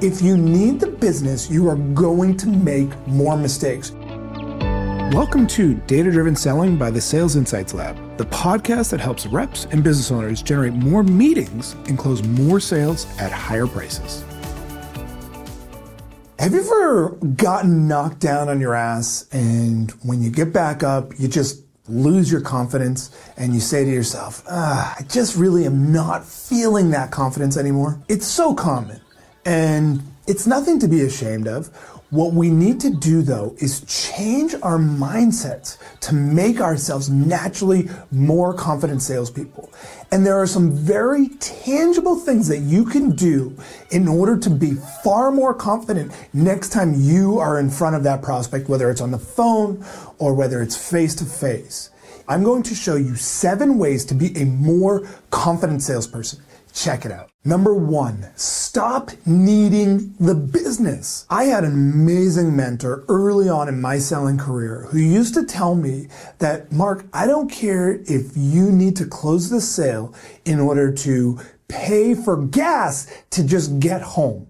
If you need the business, you are going to make more mistakes. Welcome to Data Driven Selling by the Sales Insights Lab, the podcast that helps reps and business owners generate more meetings and close more sales at higher prices. Have you ever gotten knocked down on your ass and when you get back up, you just lose your confidence and you say to yourself, ah, I just really am not feeling that confidence anymore? It's so common and it's nothing to be ashamed of. What we need to do though is change our mindsets to make ourselves naturally more confident salespeople. And there are some very tangible things that you can do in order to be far more confident next time you are in front of that prospect, whether it's on the phone or whether it's face to face. I'm going to show you seven ways to be a more confident salesperson. Check it out. Number one, stop needing the business. I had an amazing mentor early on in my selling career who used to tell me that, Marc, I don't care if you need to close the sale in order to pay for gas to just get home.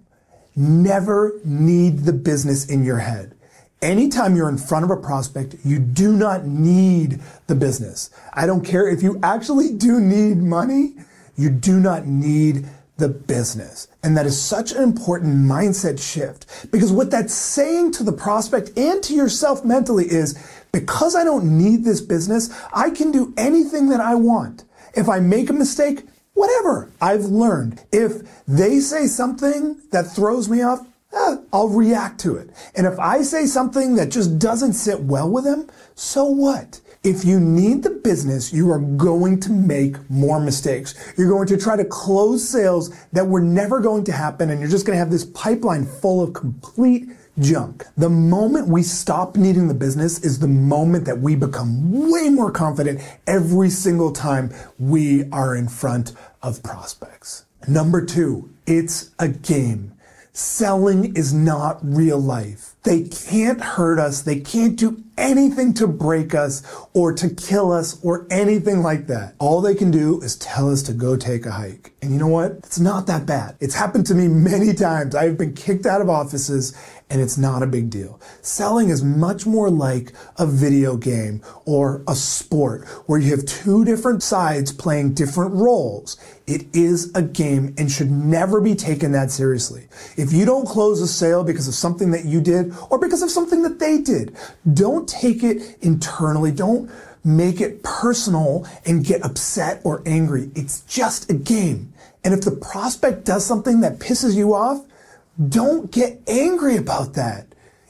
Never need the business in your head. Anytime you're in front of a prospect, you do not need the business. I don't care if you actually do need money. You do not need the business. And that is such an important mindset shift because what that's saying to the prospect and to yourself mentally is because I don't need this business, I can do anything that I want. If I make a mistake, whatever, I've learned. If they say something that throws me off, eh, I'll react to it. And if I say something that just doesn't sit well with them, so what? If you need the business, you are going to make more mistakes. You're going to try to close sales that were never going to happen, and you're just going to have this pipeline full of complete junk. The moment we stop needing the business is the moment that we become way more confident every single time we are in front of prospects. Number two, it's a game. Selling is not real life. They can't hurt us. They can't do anything to break us or to kill us or anything like that. All they can do is tell us to go take a hike. And you know what? It's not that bad. It's happened to me many times. I've been kicked out of offices and it's not a big deal. Selling is much more like a video game or a sport where you have two different sides playing different roles. It is a game and should never be taken that seriously. If you don't close a sale because of something that you did or because of something that they did, don't take it internally. Don't make it personal and get upset or angry. It's just a game. And if the prospect does something that pisses you off, don't get angry about that.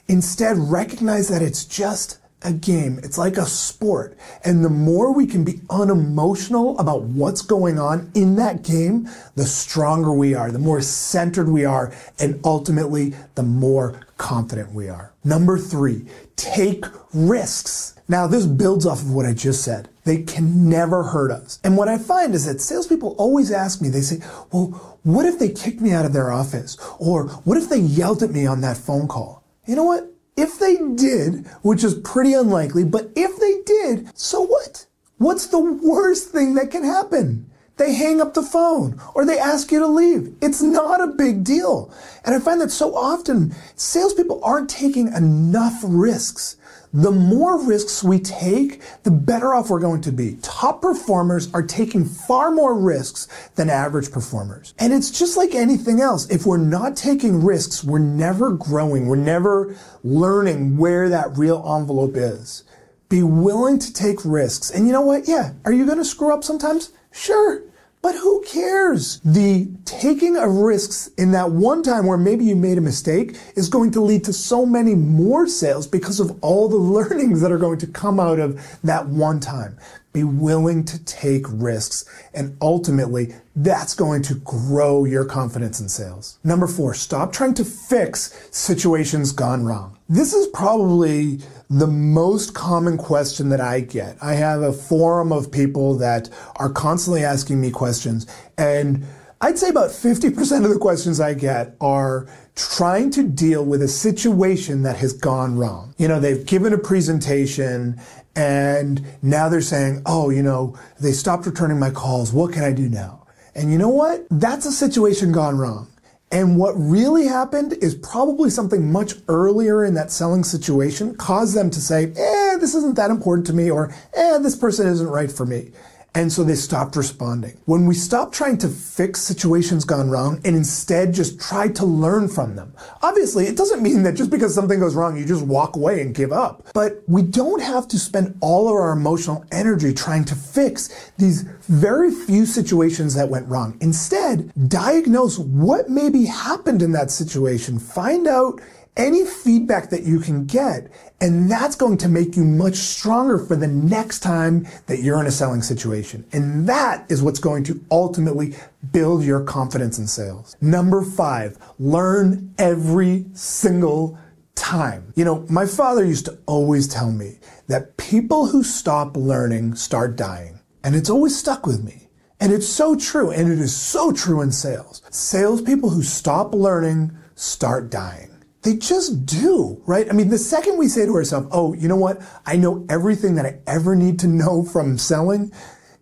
Instead, recognize that it's just a game. It's like a sport. And the more we can be unemotional about what's going on in that game, the stronger we are, the more centered we are, and ultimately, the more confident we are. Number three, take risks. Now, this builds off of what I just said. They can never hurt us. And what I find is that salespeople always ask me, they say, well, what if they kicked me out of their office? Or what if they yelled at me on that phone call? You know what? If they did, which is pretty unlikely, but if they did, so what? What's the worst thing that can happen? They hang up the phone or they ask you to leave. It's not a big deal. And I find that so often salespeople aren't taking enough risks. The more risks we take, the better off we're going to be. Top performers are taking far more risks than average performers. And it's just like anything else. If we're not taking risks, we're never growing. We're never learning where that real envelope is. Be willing to take risks. And you know what? Yeah. Are you going to screw up sometimes? Sure. But who cares? The taking of risks in that one time where maybe you made a mistake is going to lead to so many more sales because of all the learnings that are going to come out of that one time. Be willing to take risks and ultimately that's going to grow your confidence in sales. Number four, stop trying to fix situations gone wrong. This is probably the most common question that I get. I have a forum of people that are constantly asking me questions and I'd say about 50% of the questions I get are trying to deal with a situation that has gone wrong. You know, they've given a presentation and now they're saying, oh, you know, they stopped returning my calls. What can I do now? And you know what? That's a situation gone wrong. And what really happened is probably something much earlier in that selling situation caused them to say, eh, this isn't that important to me, or eh, this person isn't right for me. And so they stopped responding. When we stop trying to fix situations gone wrong and instead just try to learn from them. Obviously, it doesn't mean that just because something goes wrong, you just walk away and give up. But we don't have to spend all of our emotional energy trying to fix these very few situations that went wrong. Instead, diagnose what maybe happened in that situation. Find out any feedback that you can get. And that's going to make you much stronger for the next time that you're in a selling situation. And that is what's going to ultimately build your confidence in sales. Number five, learn every single time. You know, my father used to always tell me that people who stop learning start dying. And it's always stuck with me. And it's so true. And it is so true in sales. Salespeople who stop learning start dying. They just do, right? I mean, the second we say to ourselves, oh, you know what? I know everything that I ever need to know from selling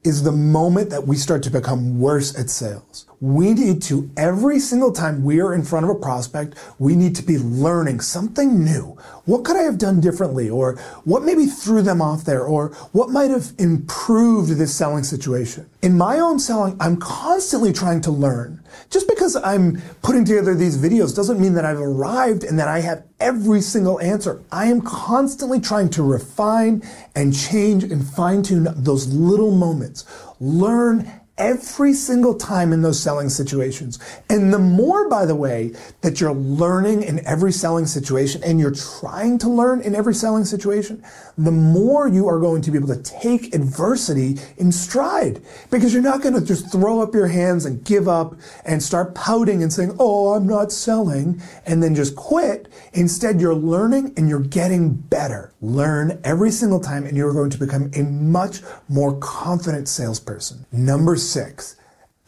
is the moment that we start to become worse at sales. We need to, every single time we are in front of a prospect, we need to be learning something new. What could I have done differently? Or what maybe threw them off there? Or what might have improved this selling situation? In my own selling, I'm constantly trying to learn. Just because I'm putting together these videos doesn't mean that I've arrived and that I have every single answer. I am constantly trying to refine and change and fine tune those little moments. Learn every single time in those selling situations. And the more, by the way, that you're learning in every selling situation and you're trying to learn in every selling situation, the more you are going to be able to take adversity in stride because you're not going to just throw up your hands and give up and start pouting and saying, Oh, I'm not selling and then just quit. Instead, you're learning and you're getting better. Learn every single time and you're going to become a much more confident salesperson. Number six,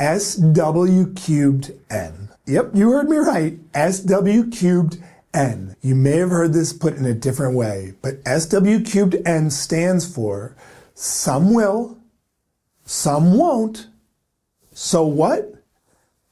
SW cubed N. Yep, you heard me right. SW cubed N. You may have heard this put in a different way, but SW cubed N stands for some will, some won't. So what?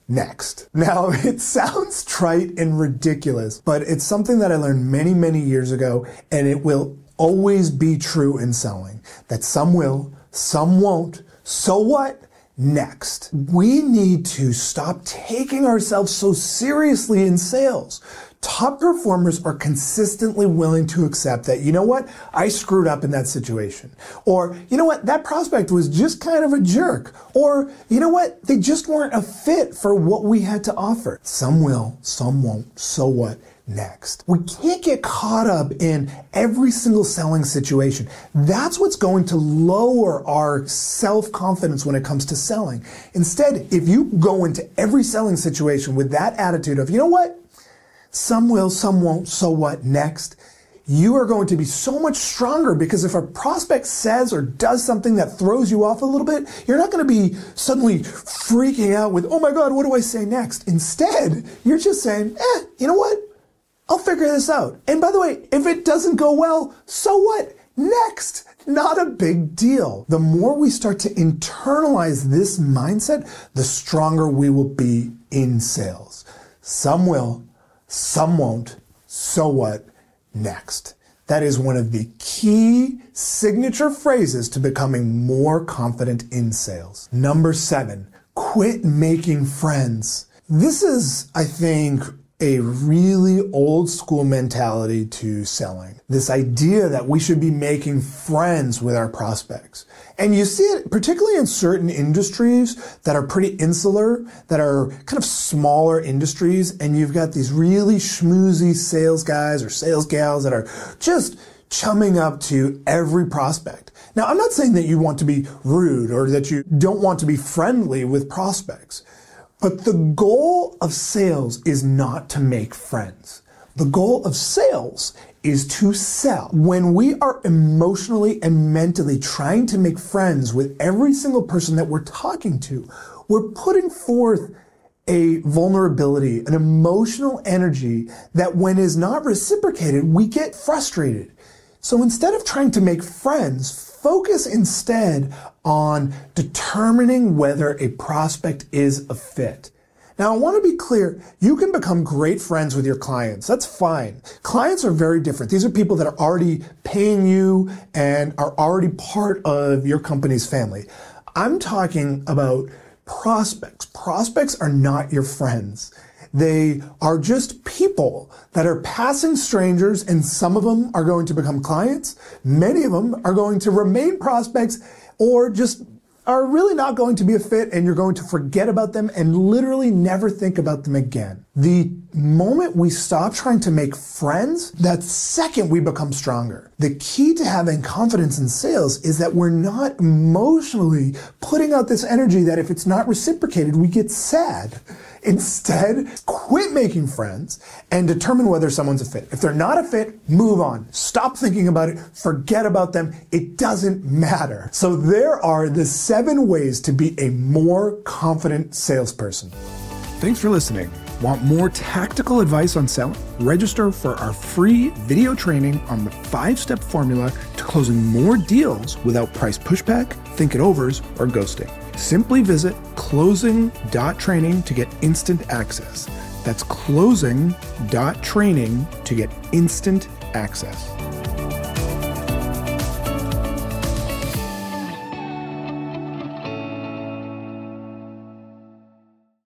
Next. Now, it sounds trite and ridiculous, but it's something that I learned many, many years ago, and it will always be true in selling that some will, some won't. So what? Next, we need to stop taking ourselves so seriously in sales. Top performers are consistently willing to accept that, you know what, I screwed up in that situation. Or, you know what, that prospect was just kind of a jerk. Or, you know what, they just weren't a fit for what we had to offer. Some will, some won't. So what? Next. We can't get caught up in every single selling situation. That's what's going to lower our self confidence when it comes to selling. Instead, if you go into every selling situation with that attitude of, you know what? Some will, some won't, so what next? You are going to be so much stronger because if a prospect says or does something that throws you off a little bit, you're not going to be suddenly freaking out with, oh my God, what do I say next? Instead, you're just saying, eh, you know what? I'll figure this out. And by the way, if it doesn't go well, so what? Next. Not a big deal. The more we start to internalize this mindset, the stronger we will be in sales. Some will, some won't. So what? Next. That is one of the key signature phrases to becoming more confident in sales. Number seven, quit making friends. This is, I think, a really old school mentality to selling. This idea that we should be making friends with our prospects. And you see it particularly in certain industries that are pretty insular, that are kind of smaller industries, and you've got these really schmoozy sales guys or sales gals that are just chumming up to every prospect. Now, I'm not saying that you want to be rude or that you don't want to be friendly with prospects. But the goal of sales is not to make friends. The goal of sales is to sell. When we are emotionally and mentally trying to make friends with every single person that we're talking to, we're putting forth a vulnerability, an emotional energy that when is not reciprocated, we get frustrated. So instead of trying to make friends, Focus instead on determining whether a prospect is a fit. Now, I want to be clear. You can become great friends with your clients. That's fine. Clients are very different. These are people that are already paying you and are already part of your company's family. I'm talking about prospects. Prospects are not your friends. They are just people that are passing strangers, and some of them are going to become clients. Many of them are going to remain prospects or just are really not going to be a fit and you're going to forget about them and literally never think about them again. The moment we stop trying to make friends, that second we become stronger. The key to having confidence in sales is that we're not emotionally putting out this energy that if it's not reciprocated, we get sad. Instead, quit making friends and determine whether someone's a fit. If they're not a fit, move on. Stop thinking about it. Forget about them. It doesn't matter. So there are the seven ways to be a more confident salesperson. Thanks for listening. Want more tactical advice on selling? Register for our free video training on the five step formula to closing more deals without price pushback, think it overs, or ghosting. Simply visit closing.training to get instant access. That's closing.training to get instant access.